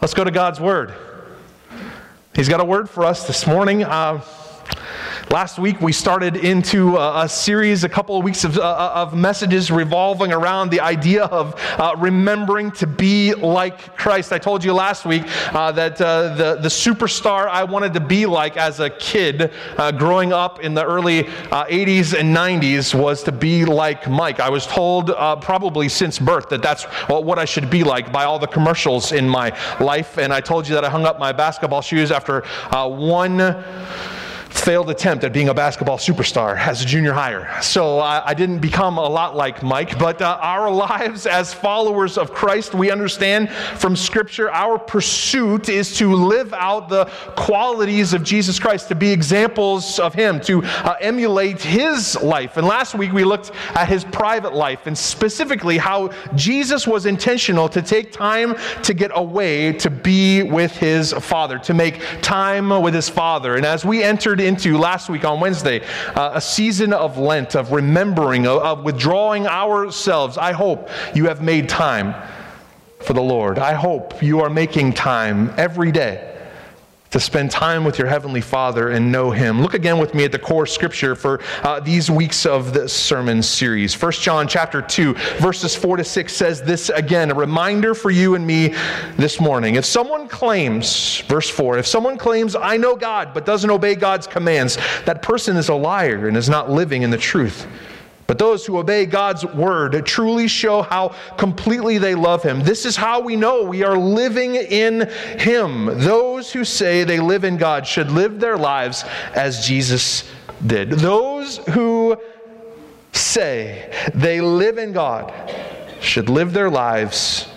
Let's go to God's Word. He's got a word for us this morning. Uh, Last week, we started into a, a series, a couple of weeks of, uh, of, messages revolving around the idea of uh, remembering to be like Christ. I told you last week uh, that uh, the, the superstar I wanted to be like as a kid uh, growing up in the early 80s uh, and 90s was to be like Mike. I was told probably since birth that that's what I should be like by all the commercials in my life. And I told you that I hung up my basketball shoes after one failed attempt at being a basketball superstar as a junior higher. So I, didn't become a lot like Mike, but uh, our lives as followers of Christ, we understand from Scripture, our pursuit is to live out the qualities of Jesus Christ, to be examples of Him, to uh, emulate His life. And last week we looked at His private life and specifically how Jesus was intentional to take time to get away to be with His Father, to make time with His Father. And as we entered into last week on Wednesday, uh, a season of Lent, of remembering, of, of withdrawing ourselves. I hope you have made time for the Lord. I hope you are making time every day to spend time with your heavenly father and know him. Look again with me at the core scripture for uh, these weeks of this sermon series. 1 john chapter 2 verses 4 to 6 says this again a reminder for you and me this morning. If someone claims verse 4 if someone claims i know god but doesn't obey god's commands that person is a liar and is not living in the truth but those who obey God's word truly show how completely they love Him. This is how we know we are living in Him. Those who say they live in God should live their lives as Jesus did. Those who say they live in God should live their lives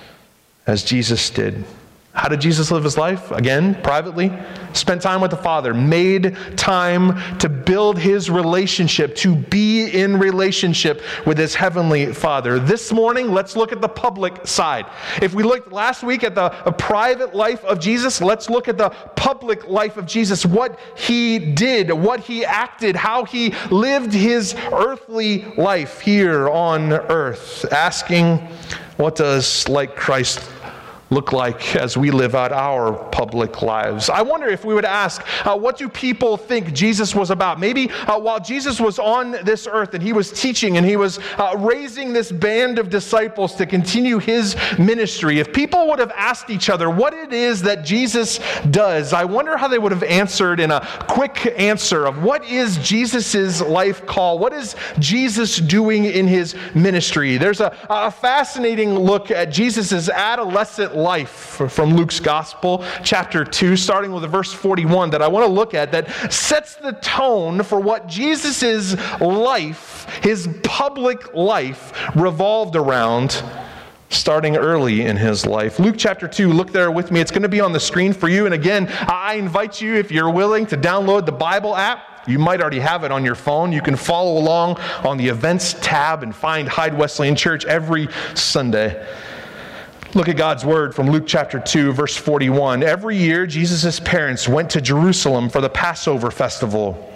as Jesus did. How did Jesus live his life? Again, privately. Spent time with the Father, made time to build his relationship, to be in relationship with his heavenly Father. This morning, let's look at the public side. If we looked last week at the private life of Jesus, let's look at the public life of Jesus. What he did, what he acted, how he lived his earthly life here on earth. Asking, what does like Christ look like as we live out our public lives. I wonder if we would ask, uh, what do people think Jesus was about? Maybe uh, while Jesus was on this earth and he was teaching and he was uh, raising this band of disciples to continue his ministry, if people would have asked each other what it is that Jesus does, I wonder how they would have answered in a quick answer of what is Jesus' life call? What is Jesus doing in his ministry? There's a, a fascinating look at Jesus' adolescent life from Luke's Gospel, chapter 2, starting with verse 41, that I want to look at that sets the tone for what Jesus' life, his public life, revolved around starting early in his life. Luke chapter 2, look there with me. It's going to be on the screen for you. And again, I invite you, if you're willing, to download the Bible app. You might already have it on your phone. You can follow along on the events tab and find Hyde Wesleyan Church every Sunday. Look at God's word from Luke chapter 2, verse 41. Every year, Jesus' parents went to Jerusalem for the Passover festival.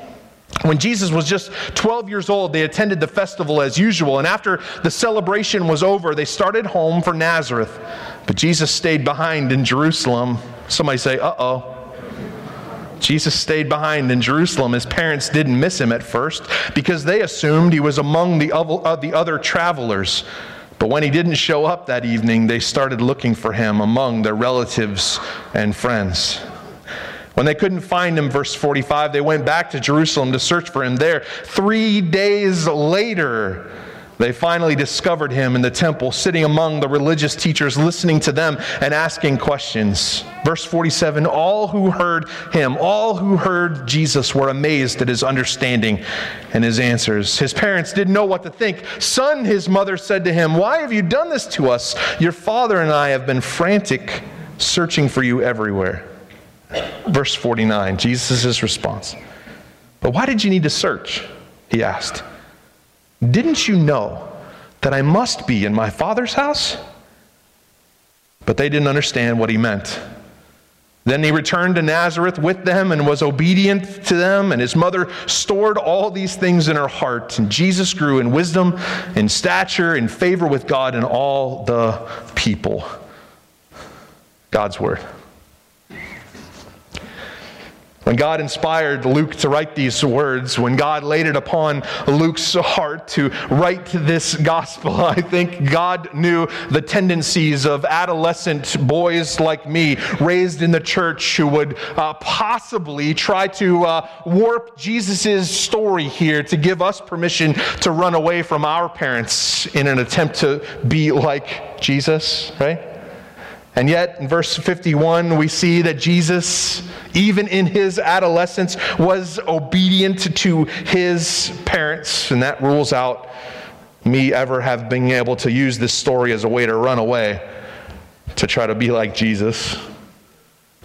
When Jesus was just 12 years old, they attended the festival as usual, and after the celebration was over, they started home for Nazareth. But Jesus stayed behind in Jerusalem. Somebody say, uh oh. Jesus stayed behind in Jerusalem. His parents didn't miss him at first because they assumed he was among the other travelers. But when he didn't show up that evening, they started looking for him among their relatives and friends. When they couldn't find him, verse 45, they went back to Jerusalem to search for him there. Three days later, they finally discovered him in the temple, sitting among the religious teachers, listening to them and asking questions. Verse 47 All who heard him, all who heard Jesus, were amazed at his understanding and his answers. His parents didn't know what to think. Son, his mother said to him, Why have you done this to us? Your father and I have been frantic, searching for you everywhere. Verse 49, Jesus' response. But why did you need to search? He asked. Didn't you know that I must be in my Father's house? But they didn't understand what he meant. Then he returned to Nazareth with them and was obedient to them, and his mother stored all these things in her heart. And Jesus grew in wisdom, in stature, in favor with God and all the people. God's Word. When God inspired Luke to write these words, when God laid it upon Luke's heart to write this gospel, I think God knew the tendencies of adolescent boys like me, raised in the church, who would uh, possibly try to uh, warp Jesus' story here to give us permission to run away from our parents in an attempt to be like Jesus, right? And yet, in verse 51, we see that Jesus, even in his adolescence, was obedient to his parents. And that rules out me ever have been able to use this story as a way to run away, to try to be like Jesus.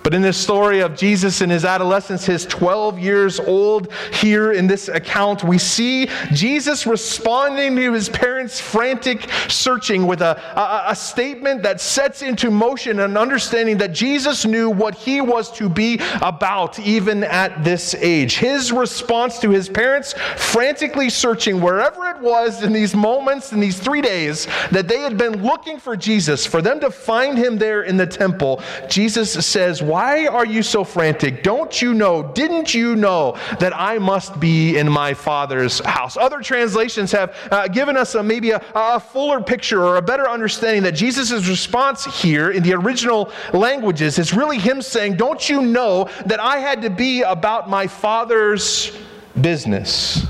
But in this story of Jesus in his adolescence, his 12 years old, here in this account, we see Jesus responding to his parents' frantic searching with a, a, a, statement that sets into motion an understanding that Jesus knew what he was to be about even at this age. His response to his parents frantically searching wherever it was in these moments, in these three days, that they had been looking for Jesus, for them to find him there in the temple, Jesus says, why are you so frantic? Don't you know, didn't you know that I must be in my Father's house? Other translations have uh, given us a, maybe a, a fuller picture or a better understanding that Jesus' response here in the original languages is really him saying, Don't you know that I had to be about my Father's business?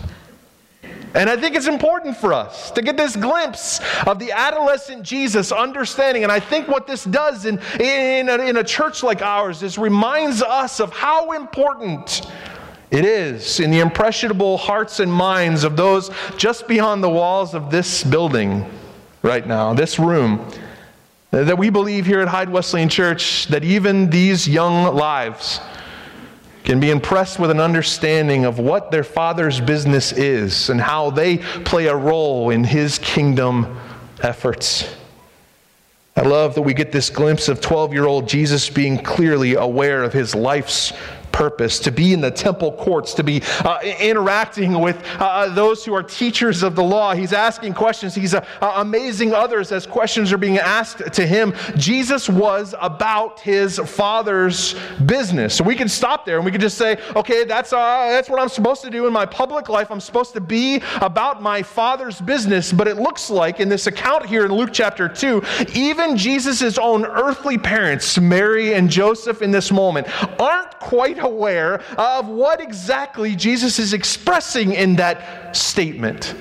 And I think it's important for us to get this glimpse of the adolescent Jesus understanding. And I think what this does in, in, a, in a church like ours is reminds us of how important it is in the impressionable hearts and minds of those just beyond the walls of this building right now, this room, that we believe here at Hyde Wesleyan Church that even these young lives, can be impressed with an understanding of what their father's business is and how they play a role in his kingdom efforts. I love that we get this glimpse of 12 year old Jesus being clearly aware of his life's purpose, to be in the temple courts, to be uh, interacting with uh, uh, those who are teachers of the law. He's asking questions. He's uh, uh, amazing others as questions are being asked to him. Jesus was about his father's business. So we can stop there and we can just say, okay, that's, uh, that's what I'm supposed to do in my public life. I'm supposed to be about my father's business. But it looks like in this account here in Luke chapter 2, even Jesus' own earthly parents, Mary and Joseph, in this moment, aren't quite aware of what exactly Jesus is expressing in that statement.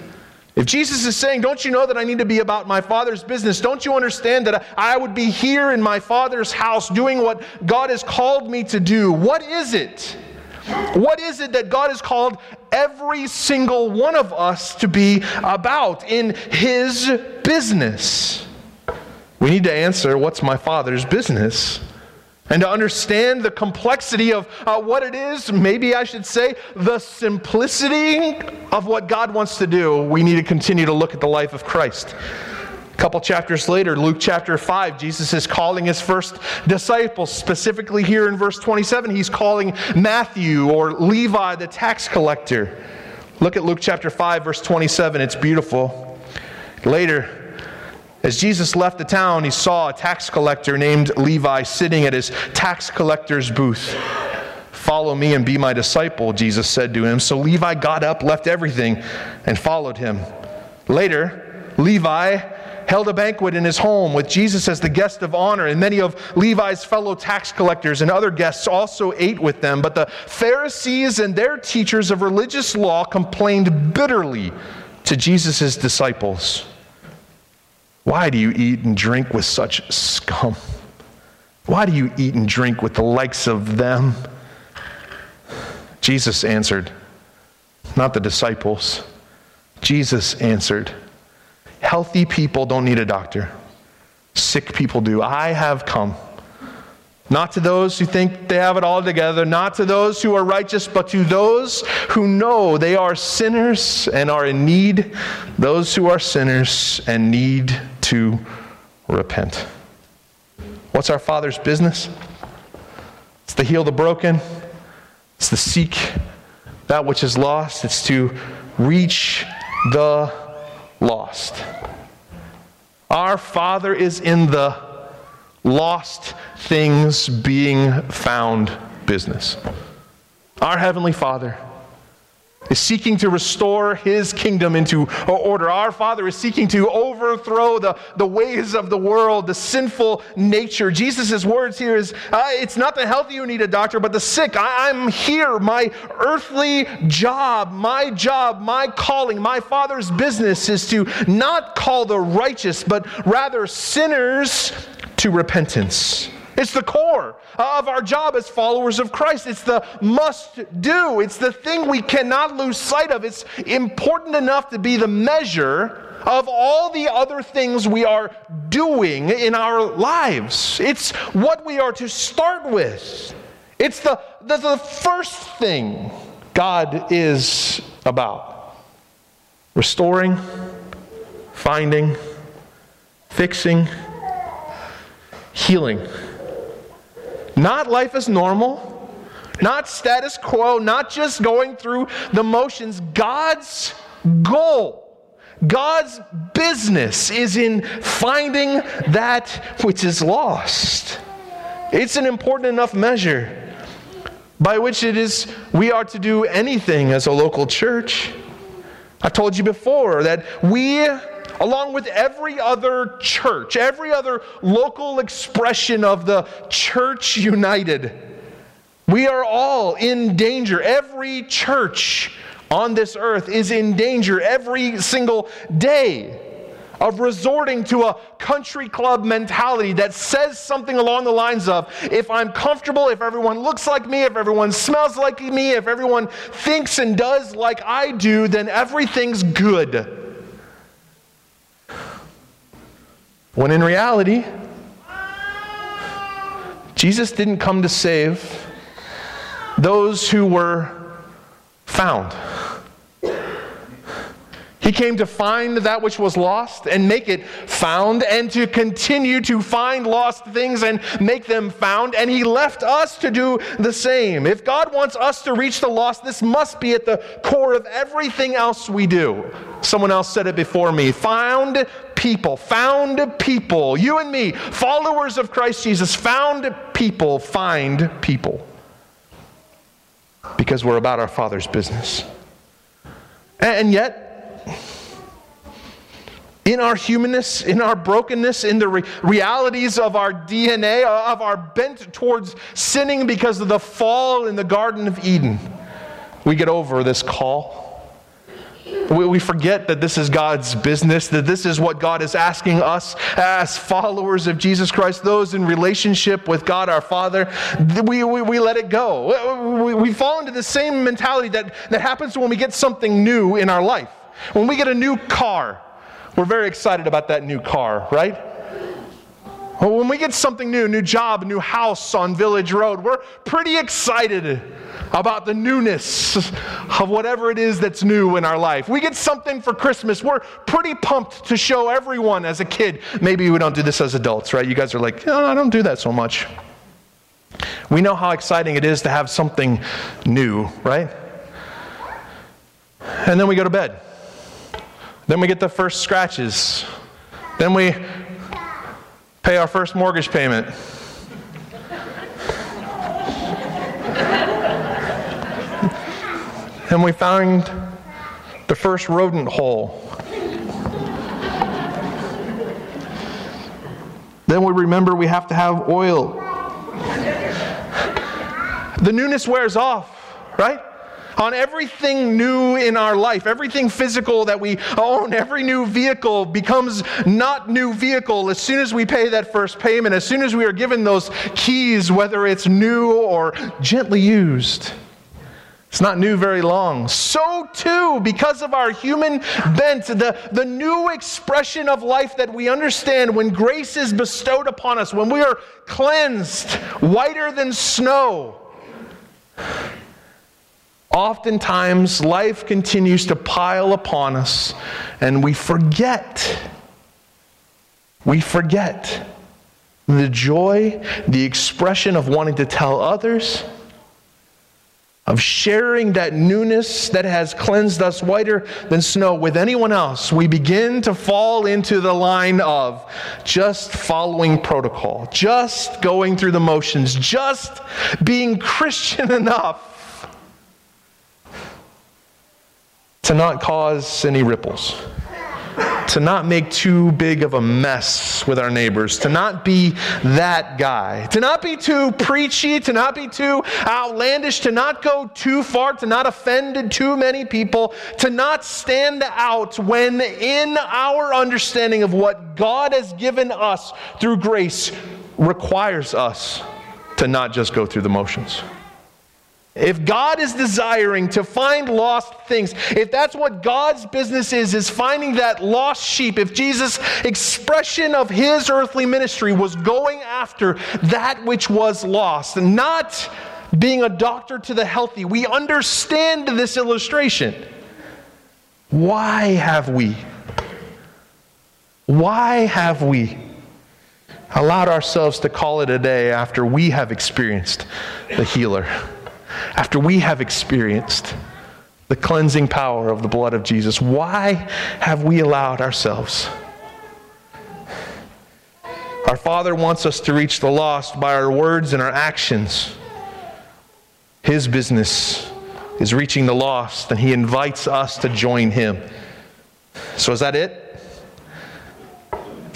If Jesus is saying, Don't you know that I need to be about my Father's business? Don't you understand that I would be here in my Father's house doing what God has called me to do? What is it? What is it that God has called every single one of us to be about in His business? We need to answer, What's my Father's business? And to understand the complexity of uh, what it is, maybe I should say, the simplicity of what God wants to do, we need to continue to look at the life of Christ. A couple chapters later, Luke chapter 5, Jesus is calling his first disciples. Specifically, here in verse 27, he's calling Matthew or Levi the tax collector. Look at Luke chapter 5, verse 27. It's beautiful. Later, as Jesus left the town, he saw a tax collector named Levi sitting at his tax collector's booth. Follow me and be my disciple, Jesus said to him. So Levi got up, left everything, and followed him. Later, Levi held a banquet in his home with Jesus as the guest of honor, and many of Levi's fellow tax collectors and other guests also ate with them. But the Pharisees and their teachers of religious law complained bitterly to Jesus' disciples. Why do you eat and drink with such scum? Why do you eat and drink with the likes of them? Jesus answered, not the disciples. Jesus answered, Healthy people don't need a doctor, sick people do. I have come. Not to those who think they have it all together, not to those who are righteous, but to those who know they are sinners and are in need, those who are sinners and need to repent. What's our Father's business? It's to heal the broken, it's to seek that which is lost, it's to reach the lost. Our Father is in the lost things being found business. Our Heavenly Father is seeking to restore his kingdom into order. Our Father is seeking to overthrow the, the ways of the world, the sinful nature. Jesus' words here is uh, it's not the healthy who need a doctor, but the sick. I, I'm here. My earthly job, my job, my calling, my Father's business is to not call the righteous, but rather sinners to repentance. It's the core of our job as followers of Christ. It's the must do. It's the thing we cannot lose sight of. It's important enough to be the measure of all the other things we are doing in our lives. It's what we are to start with. It's the, the, the first thing God is about restoring, finding, fixing, healing. Not life as normal, not status quo, not just going through the motions. God's goal, God's business is in finding that which is lost. It's an important enough measure by which it is we are to do anything as a local church. I told you before that we along with every other church, every other local expression of the church united. We are all in danger. Every church on this earth is in danger every single day of resorting to a country club mentality that says something along the lines of if I'm comfortable, if everyone looks like me, if everyone smells like me, if everyone thinks and does like I do, then everything's good. When in reality, Jesus didn't come to save those who were found. He came to find that which was lost and make it found, and to continue to find lost things and make them found. And He left us to do the same. If God wants us to reach the lost, this must be at the core of everything else we do. Someone else said it before me found people, found people, you and me, followers of Christ Jesus, found people, find people. Because we're about our Father's business. And yet, in our humanness, in our brokenness, in the re- realities of our DNA, uh, of our bent towards sinning because of the fall in the Garden of Eden, we get over this call. We, forget that this is God's business, that this is what God is asking us as followers of Jesus Christ, those in relationship with God our Father. We, we, we let it go. We, we fall into the same mentality that, that happens when we get something new in our life. When we get a new car, we're very excited about that new car, right? When we get something new, new job, new house on Village Road, we're pretty excited about the newness of whatever it is that's new in our life. We get something for Christmas, we're pretty pumped to show everyone as a kid. Maybe we don't do this as adults, right? You guys are like, I don't do that so much. We know how exciting it is to have something new, right? And then we go to bed. Then we get the first scratches. Then we pay our first mortgage payment. And we found the first rodent hole. Then we remember we have to have oil. The newness wears off, right? on everything new in our life, everything physical that we own, every new vehicle becomes not new vehicle as soon as we pay that first payment, as soon as we are given those keys, whether it's new or gently used. It's not new very long. So, too, because of our human bent, the, the new expression of life that we understand when grace is bestowed upon us, when we are cleansed, whiter than snow, Oftentimes, life continues to pile upon us, and we forget. We forget the joy, the expression of wanting to tell others of sharing that newness that has cleansed us whiter than snow with anyone else, we begin to fall into the line of just following protocol, just going through the motions, just being Christian enough to not cause any ripples to not make too big of a mess with our neighbors, to not be that guy, to not be too preachy, to not be too outlandish, to not go too far, to not offend too many people, to not stand out when in our understanding of what God has given us through grace requires us to not just go through the motions. If God is desiring to find lost things, if that's what God's business is, is finding that lost sheep, if Jesus' expression of his earthly ministry was going after that which was lost, not being a doctor to the healthy, we understand this illustration. Why have we? Why have we allowed ourselves to call it a day after we have experienced the healer? After we have experienced the cleansing power of the blood of Jesus, why have we allowed ourselves? Our Father wants us to reach the lost by our words and our actions. His business is reaching the lost, and He invites us to join Him. So, is that it?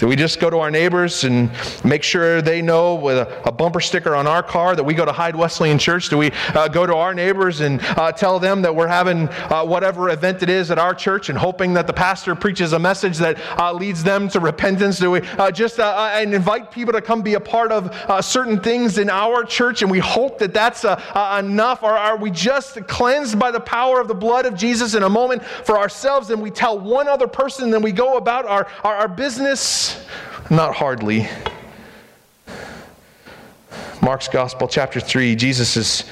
Do we just go to our neighbors and make sure they know with a, a bumper sticker on our car that we go to Hyde Wesleyan Church? Do we uh, go to our neighbors and uh, tell them that we're having uh, whatever event it is at our church and hoping that the pastor preaches a message that uh, leads them to repentance? Do we uh, just uh, and invite people to come be a part of certain things in our church and we hope that that's enough? Or are we just cleansed by the power of the blood of Jesus in a moment for ourselves and we tell one other person and then we go about our, our, our business? Not hardly. Mark's Gospel, chapter 3, Jesus is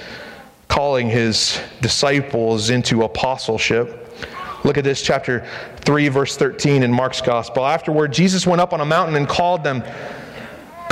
calling his disciples into apostleship. Look at this, chapter 3, verse 13 in Mark's Gospel. Afterward, Jesus went up on a mountain and called them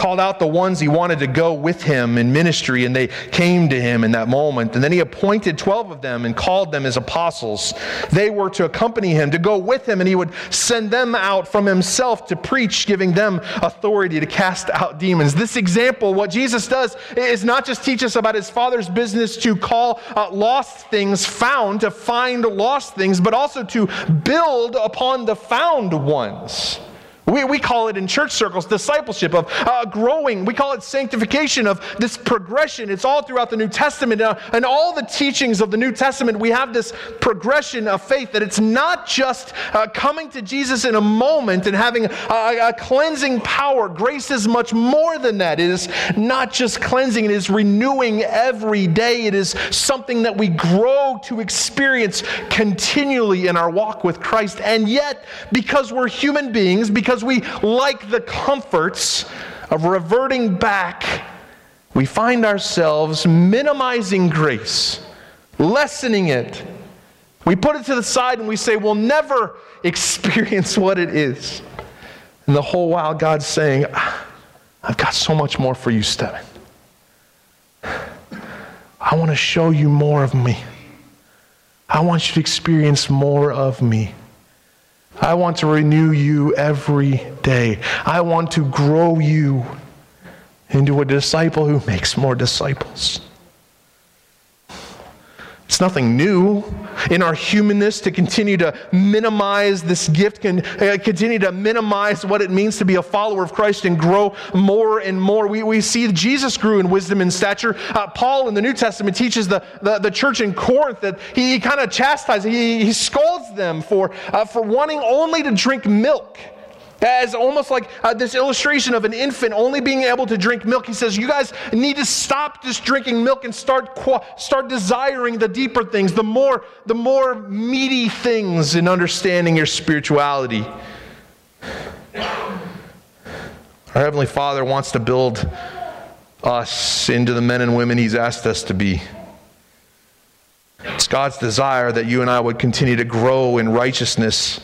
called out the ones he wanted to go with him in ministry, and they came to him in that moment. And then he appointed 12 of them and called them his apostles. They were to accompany him, to go with him, and he would send them out from himself to preach, giving them authority to cast out demons. This example, what Jesus does, is not just teach us about his Father's business to call uh, lost things found, to find lost things, but also to build upon the found ones. We, we call it in church circles discipleship of uh, growing. We call it sanctification of this progression. It's all throughout the New Testament. Uh, and all the teachings of the New Testament, we have this progression of faith that it's not just uh, coming to Jesus in a moment and having a, a, cleansing power. Grace is much more than that. It is not just cleansing, it is renewing every day. It is something that we grow to experience continually in our walk with Christ. And yet, because we're human beings, because because we like the comforts of reverting back, we find ourselves minimizing grace, lessening it. We put it to the side and we say, we'll never experience what it is. And the whole while God's saying, ah, I've got so much more for you, Stephen. I want to show you more of me. I want you to experience more of me. I want to renew you every day. I want to grow you into a disciple who makes more disciples. Nothing new in our humanness to continue to minimize this gift, can uh, continue to minimize what it means to be a follower of Christ and grow more and more. We, we see Jesus grew in wisdom and stature. Uh, Paul in the New Testament teaches the, the, the church in Corinth that he, he kind of chastises, he, he scolds them for, uh, for wanting only to drink milk as almost like uh, this illustration of an infant only being able to drink milk. He says, You guys need to stop just drinking milk and start, start desiring the deeper things, the more, the more meaty things in understanding your spirituality. Our Heavenly Father wants to build us into the men and women He's asked us to be. It's God's desire that you and I would continue to grow in righteousness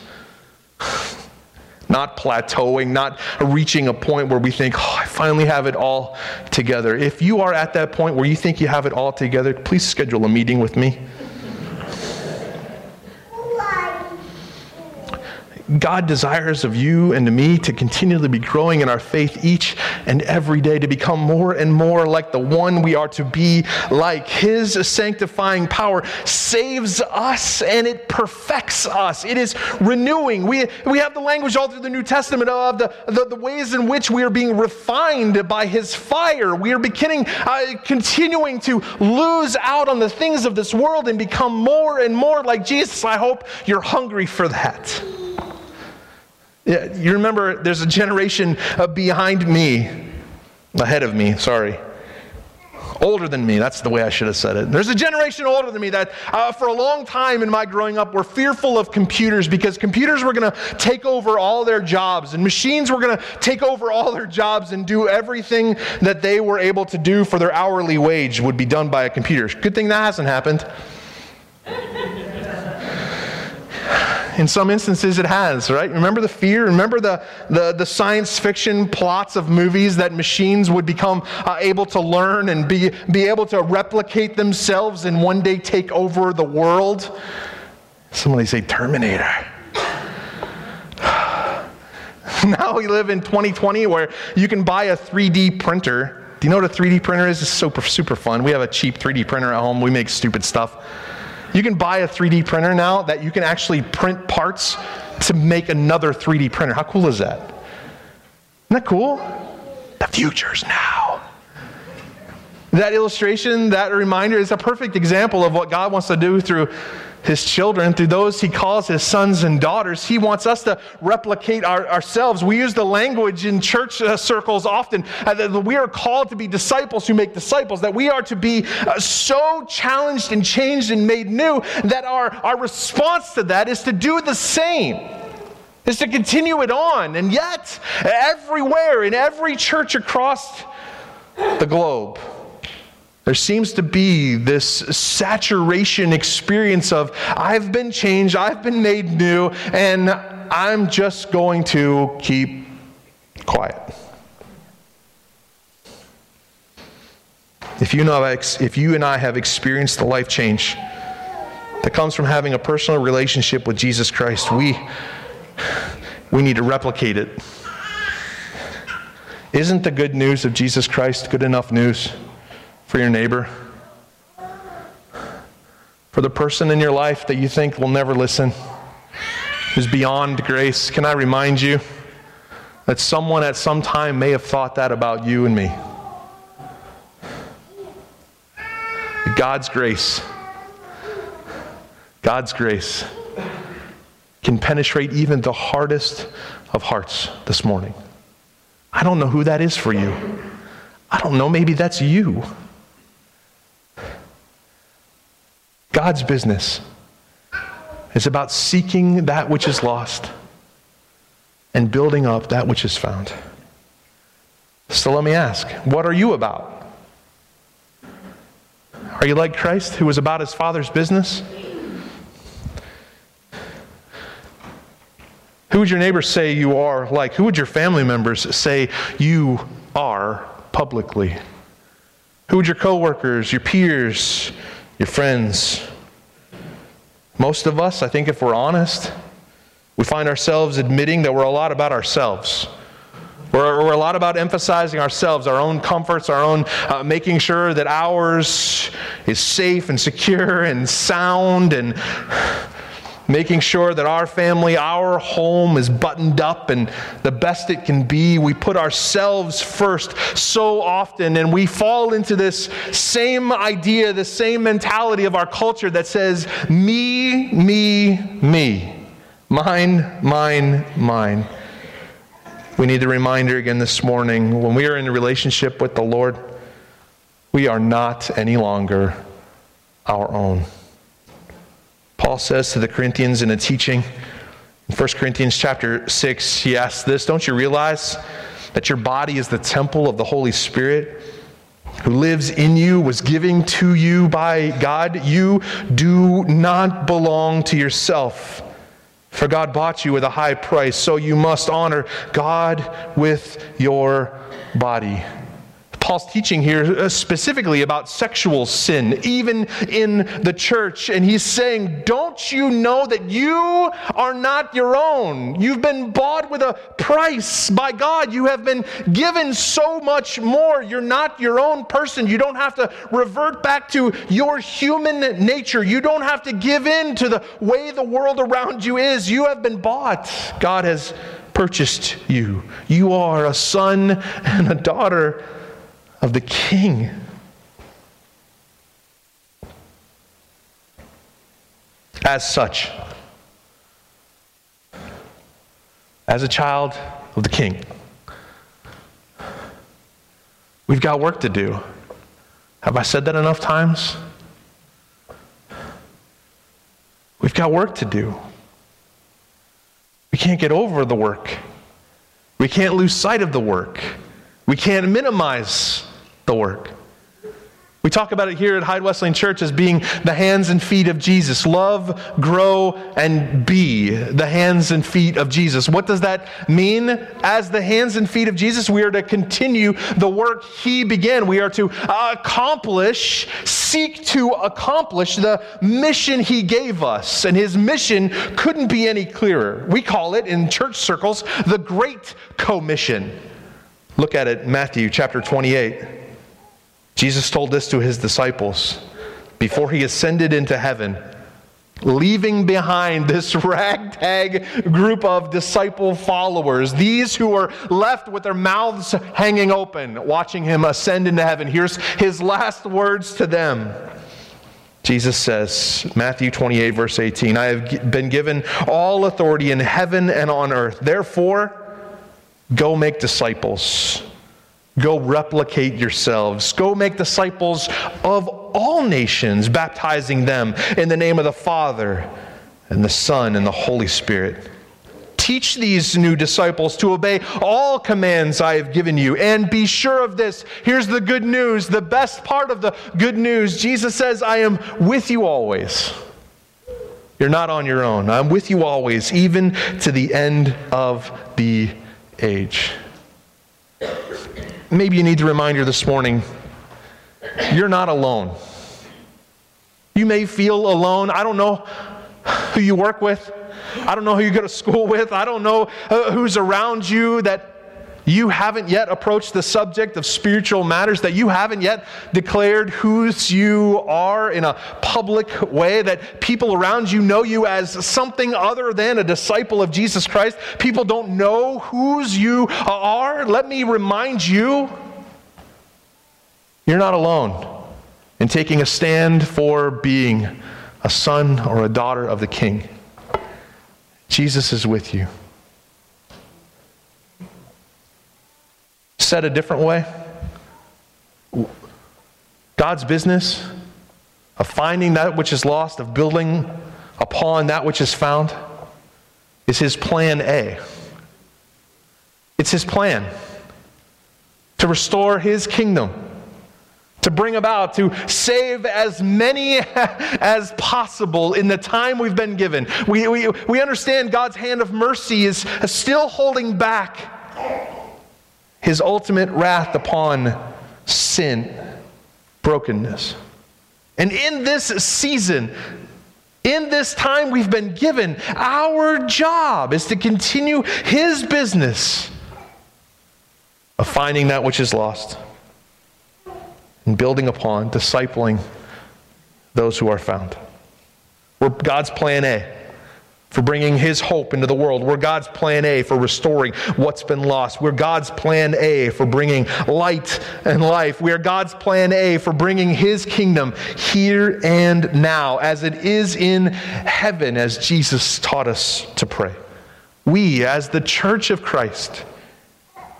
not plateauing, not reaching a point where we think, oh, I finally have it all together. If you are at that point where you think you have it all together, please schedule a meeting with me. God desires of you and to me to continually be growing in our faith each and every day, to become more and more like the one we are to be like. His sanctifying power saves us and it perfects us. It is renewing. We, we have the language all through the New Testament of the, the, the ways in which we are being refined by His fire. We are beginning, uh, continuing to lose out on the things of this world and become more and more like Jesus. I hope you're hungry for that. Yeah, you remember there's a generation uh, behind me, ahead of me, sorry. Older than me, that's the way I should have said it. There's a generation older than me that, uh, for a long time in my growing up, were fearful of computers because computers were going to take over all their jobs and machines were going to take over all their jobs and do everything that they were able to do for their hourly wage would be done by a computer. Good thing that hasn't happened. In some instances, it has, right? Remember the fear? Remember the, the, the science fiction plots of movies that machines would become uh, able to learn and be, be able to replicate themselves and one day take over the world? Somebody say Terminator. now we live in 2020 where you can buy a 3D printer. Do you know what a 3D printer is? It's super, super fun. We have a cheap 3D printer at home. We make stupid stuff. You can buy a 3D printer now that you can actually print parts to make another 3D printer. How cool is that? Isn't that cool? The future's now. That illustration, that reminder is a perfect example of what God wants to do through his children, through those he calls his sons and daughters. He wants us to replicate our, ourselves. We use the language in church uh, circles often uh, that we are called to be disciples who make disciples, that we are to be uh, so challenged and changed and made new that our, our response to that is to do the same is to continue it on. And yet, everywhere, in every church across the globe, there seems to be this saturation experience of, I've been changed, I've been made new, and I'm just going to keep quiet. If you, know, if you and I have experienced the life change that comes from having a personal relationship with Jesus Christ, we, we need to replicate it. Isn't the good news of Jesus Christ good enough news? For your neighbor, for the person in your life that you think will never listen, who's beyond grace. Can I remind you that someone at some time may have thought that about you and me? God's grace, God's grace can penetrate even the hardest of hearts this morning. I don't know who that is for you. I don't know, maybe that's you. God's business is about seeking that which is lost and building up that which is found. So let me ask, what are you about? Are you like Christ, who was about his Father's business? Who would your neighbors say you are like? Who would your family members say you are publicly? Who would your coworkers, your peers, your friends. Most of us, I think, if we're honest, we find ourselves admitting that we're a lot about ourselves. We're, we're a lot about emphasizing ourselves, our own comforts, our own uh, making sure that ours is safe and secure and sound and making sure that our family, our home is buttoned up and the best it can be. We put ourselves first so often, and we fall into this same idea, the same mentality of our culture that says, me, me, me. Mine, mine, mine. We need the reminder again this morning when we are in a relationship with the Lord, we are not any longer our own. Paul says to the Corinthians in a teaching in 1 Corinthians chapter 6, he asks this Don't you realize that your body is the temple of the Holy Spirit who lives in you, was given to you by God? You do not belong to yourself. For God bought you with a high price, so you must honor God with your body. Paul's teaching here uh, specifically about sexual sin, even in the church. And he's saying, Don't you know that you are not your own? You've been bought with a price by God. You have been given so much more. You're not your own person. You don't have to revert back to your human nature. You don't have to give in to the way the world around you is. You have been bought. God has purchased you. You are a son and a daughter of the king. As such, as a child of the king, we've got work to do. Have I said that enough times? We've got work to do. We can't get over the work. We can't lose sight of the work. We can't minimize the work. We talk about it here at Hyde Wesleyan Church as being the hands and feet of Jesus. Love, grow, and be the hands and feet of Jesus. What does that mean? As the hands and feet of Jesus, we are to continue the work He began. We are to accomplish, seek to accomplish the mission He gave us. And His mission couldn't be any clearer. We call it in church circles the Great Commission. Look at it, Matthew chapter 28. Jesus told this to his disciples before he ascended into heaven, leaving behind this ragtag group of disciple followers, these who were left with their mouths hanging open, watching him ascend into heaven. Here's his last words to them. Jesus says, Matthew 28, verse 18, I have been given all authority in heaven and on earth. Therefore, Go make disciples. Go replicate yourselves. Go make disciples of all nations, baptizing them in the name of the Father and the Son and the Holy Spirit. Teach these new disciples to obey all commands I have given you. And be sure of this. Here's the good news, the best part of the good news. Jesus says, I am with you always. You're not on your own. I'm with you always, even to the end of the age. Maybe you need the reminder this morning you're not alone. You may feel alone. I don't know who you work with. I don't know who you go to school with. I don't know uh, who's around you that you haven't yet approached the subject of spiritual matters, that you haven't yet declared whose you are in a public way, that people around you know you as something other than a disciple of Jesus Christ, people don't know whose you are, let me remind you you're not alone in taking a stand for being a son or a daughter of the King. Jesus is with you. Said a different way, God's business of finding that which is lost, of building upon that which is found, is his plan A. It's his plan to restore his kingdom, to bring about, to save as many as possible in the time we've been given. We, we, we understand God's hand of mercy is still holding back his ultimate wrath upon sin, brokenness. And in this season, in this time we've been given, our job is to continue his business of finding that which is lost and building upon, discipling those who are found. We're God's plan A for bringing his hope into the world. We're God's plan A for restoring what's been lost. We're God's plan A for bringing light and life. We are God's plan A for bringing his kingdom here and now, as it is in heaven, as Jesus taught us to pray. We, as the church of Christ,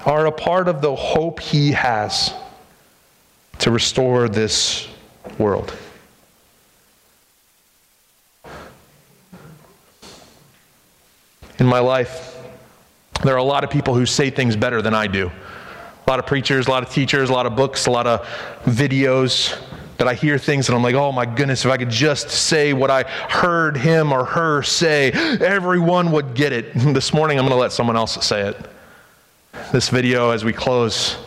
are a part of the hope he has to restore this world. In my life, there are a lot of people who say things better than I do. A lot of preachers, a lot of teachers, a lot of books, a lot of videos. that I hear things and I'm like, oh my goodness, if I could just say what I heard him or her say, everyone would get it. This morning, I'm going to let someone else say it. This video, as we close,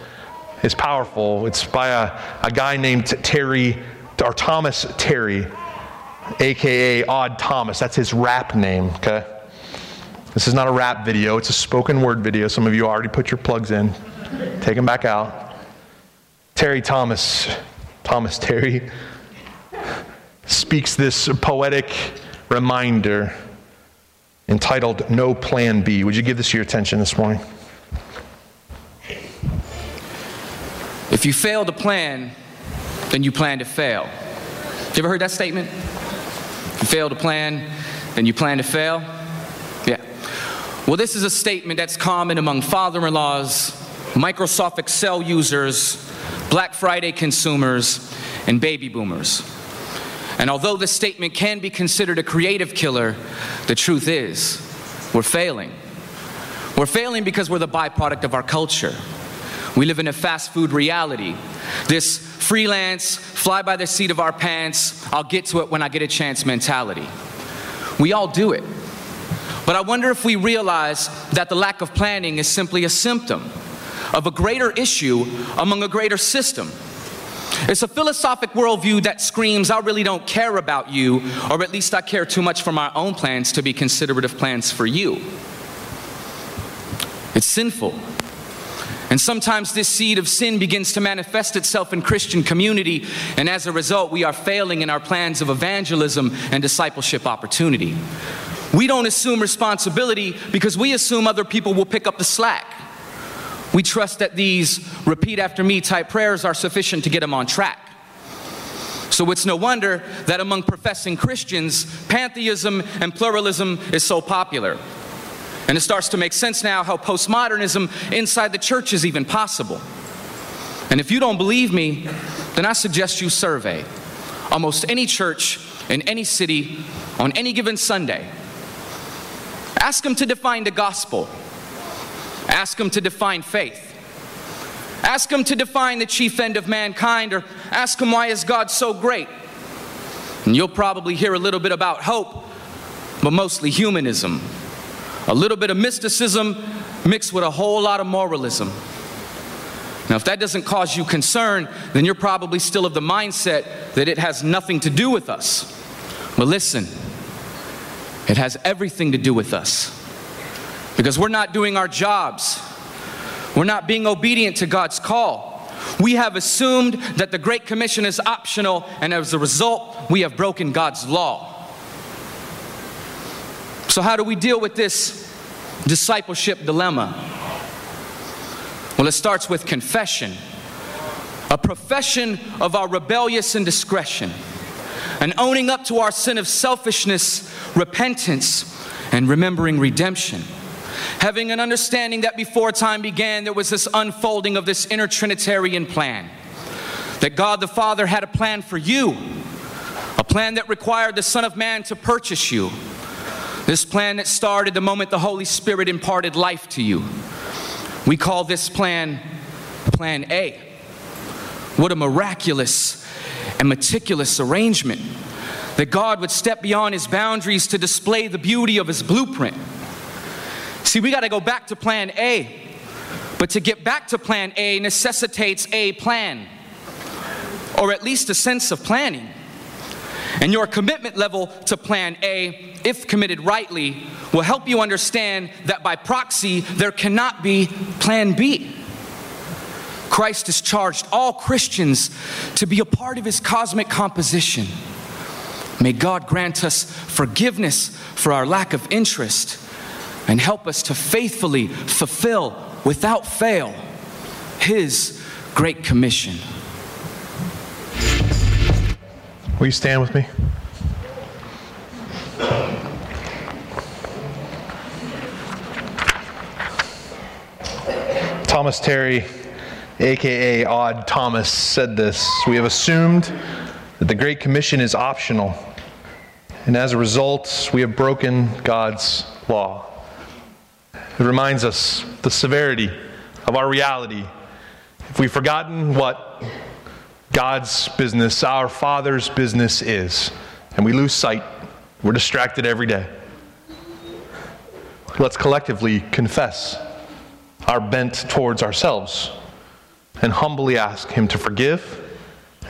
is powerful. It's by a, a guy named Terry, or Thomas Terry, aka Odd Thomas. That's his rap name, okay? This is not a rap video, it's a spoken word video. Some of you already put your plugs in. Take them back out. Terry Thomas, Thomas Terry, speaks this poetic reminder entitled No Plan B. Would you give this your attention this morning? If you fail to plan, then you plan to fail. You ever heard that statement? If you fail to plan, then you plan to fail? Well, this is a statement that's common among father in laws, Microsoft Excel users, Black Friday consumers, and baby boomers. And although this statement can be considered a creative killer, the truth is, we're failing. We're failing because we're the byproduct of our culture. We live in a fast food reality. This freelance, fly by the seat of our pants, I'll get to it when I get a chance mentality. We all do it. But I wonder if we realize that the lack of planning is simply a symptom of a greater issue among a greater system. It's a philosophic worldview that screams, I really don't care about you, or at least I care too much for my own plans to be considerate of plans for you. It's sinful. And sometimes this seed of sin begins to manifest itself in Christian community, and as a result, we are failing in our plans of evangelism and discipleship opportunity. We don't assume responsibility because we assume other people will pick up the slack. We trust that these repeat after me type prayers are sufficient to get them on track. So it's no wonder that among professing Christians, pantheism and pluralism is so popular. And it starts to make sense now how postmodernism inside the church is even possible. And if you don't believe me, then I suggest you survey almost any church in any city on any given Sunday. Ask them to define the gospel. Ask them to define faith. Ask them to define the chief end of mankind, or ask them why is God so great? And you'll probably hear a little bit about hope, but mostly humanism a little bit of mysticism mixed with a whole lot of moralism. Now, if that doesn't cause you concern, then you're probably still of the mindset that it has nothing to do with us. But listen, it has everything to do with us. Because we're not doing our jobs, we're not being obedient to God's call. We have assumed that the Great Commission is optional, and as a result, we have broken God's law. So, how do we deal with this discipleship dilemma? Well, it starts with confession, a profession of our rebellious indiscretion, and owning up to our sin of selfishness, repentance, and remembering redemption. Having an understanding that before time began, there was this unfolding of this inner Trinitarian plan. That God the Father had a plan for you, a plan that required the Son of Man to purchase you this plan that started the moment the Holy Spirit imparted life to you. We call this plan Plan A. What a miraculous and meticulous arrangement that God would step beyond his boundaries to display the beauty of his blueprint. See, we got to go back to Plan A. But to get back to Plan A necessitates a plan, or at least a sense of planning. And your commitment level to Plan A, if committed rightly, will help you understand that by proxy, there cannot be Plan B. Christ has charged all Christians to be a part of his cosmic composition. May God grant us forgiveness for our lack of interest and help us to faithfully fulfill without fail his great commission. Will you stand with me? Thomas Terry, aka Odd Thomas, said this We have assumed that the Great Commission is optional, and as a result, we have broken God's law. It reminds us the severity of our reality. If we've forgotten what God's business, our Father's business is. And we lose sight. We're distracted every day. Let's collectively confess our bent towards ourselves and humbly ask Him to forgive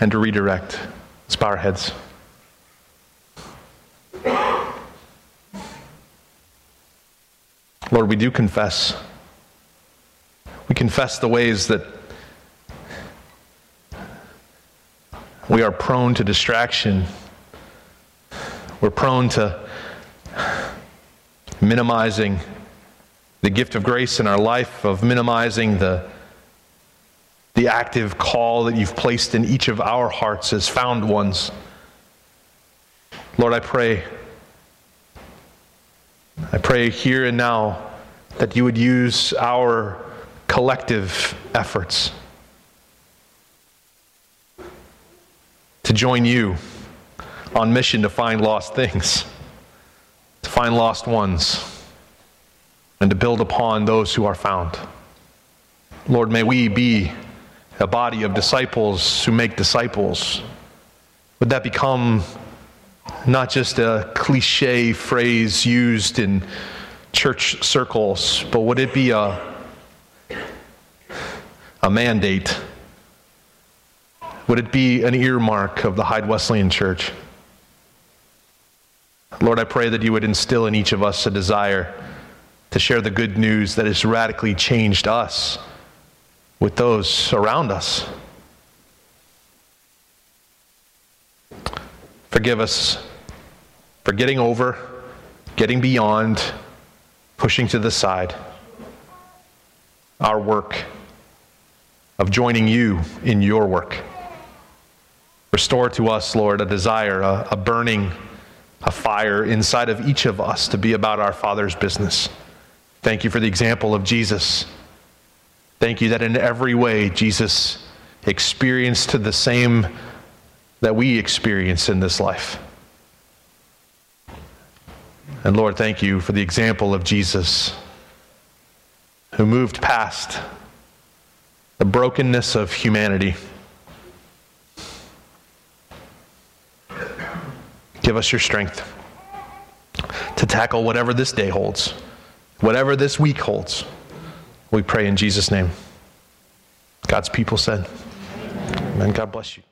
and to redirect. Let's bow our heads. Lord, we do confess. We confess the ways that we are prone to distraction. We're prone to minimizing the gift of grace in our life, of minimizing the, the active call that you've placed in each of our hearts as found ones. Lord, I pray. I pray here and now that you would use our collective efforts to join you on mission to find lost things, to find lost ones, and to build upon those who are found. Lord, may we be a body of disciples who make disciples. Would that become not just a cliche phrase used in church circles, but would it be a, a mandate? Would it be an earmark of the Hyde Wesleyan Church? Lord, I pray that you would instill in each of us a desire to share the good news that has radically changed us with those around us. Forgive us for getting over, getting beyond, pushing to the side our work of joining you in your work. Restore to us, Lord, a desire, a, a burning, a fire inside of each of us to be about our Father's business. Thank you for the example of Jesus. Thank you that in every way, Jesus experienced the same that we experience in this life. And Lord, thank you for the example of Jesus who moved past the brokenness of humanity. Give us your strength to tackle whatever this day holds, whatever this week holds. We pray in Jesus' name. God's people said, Amen. God bless you.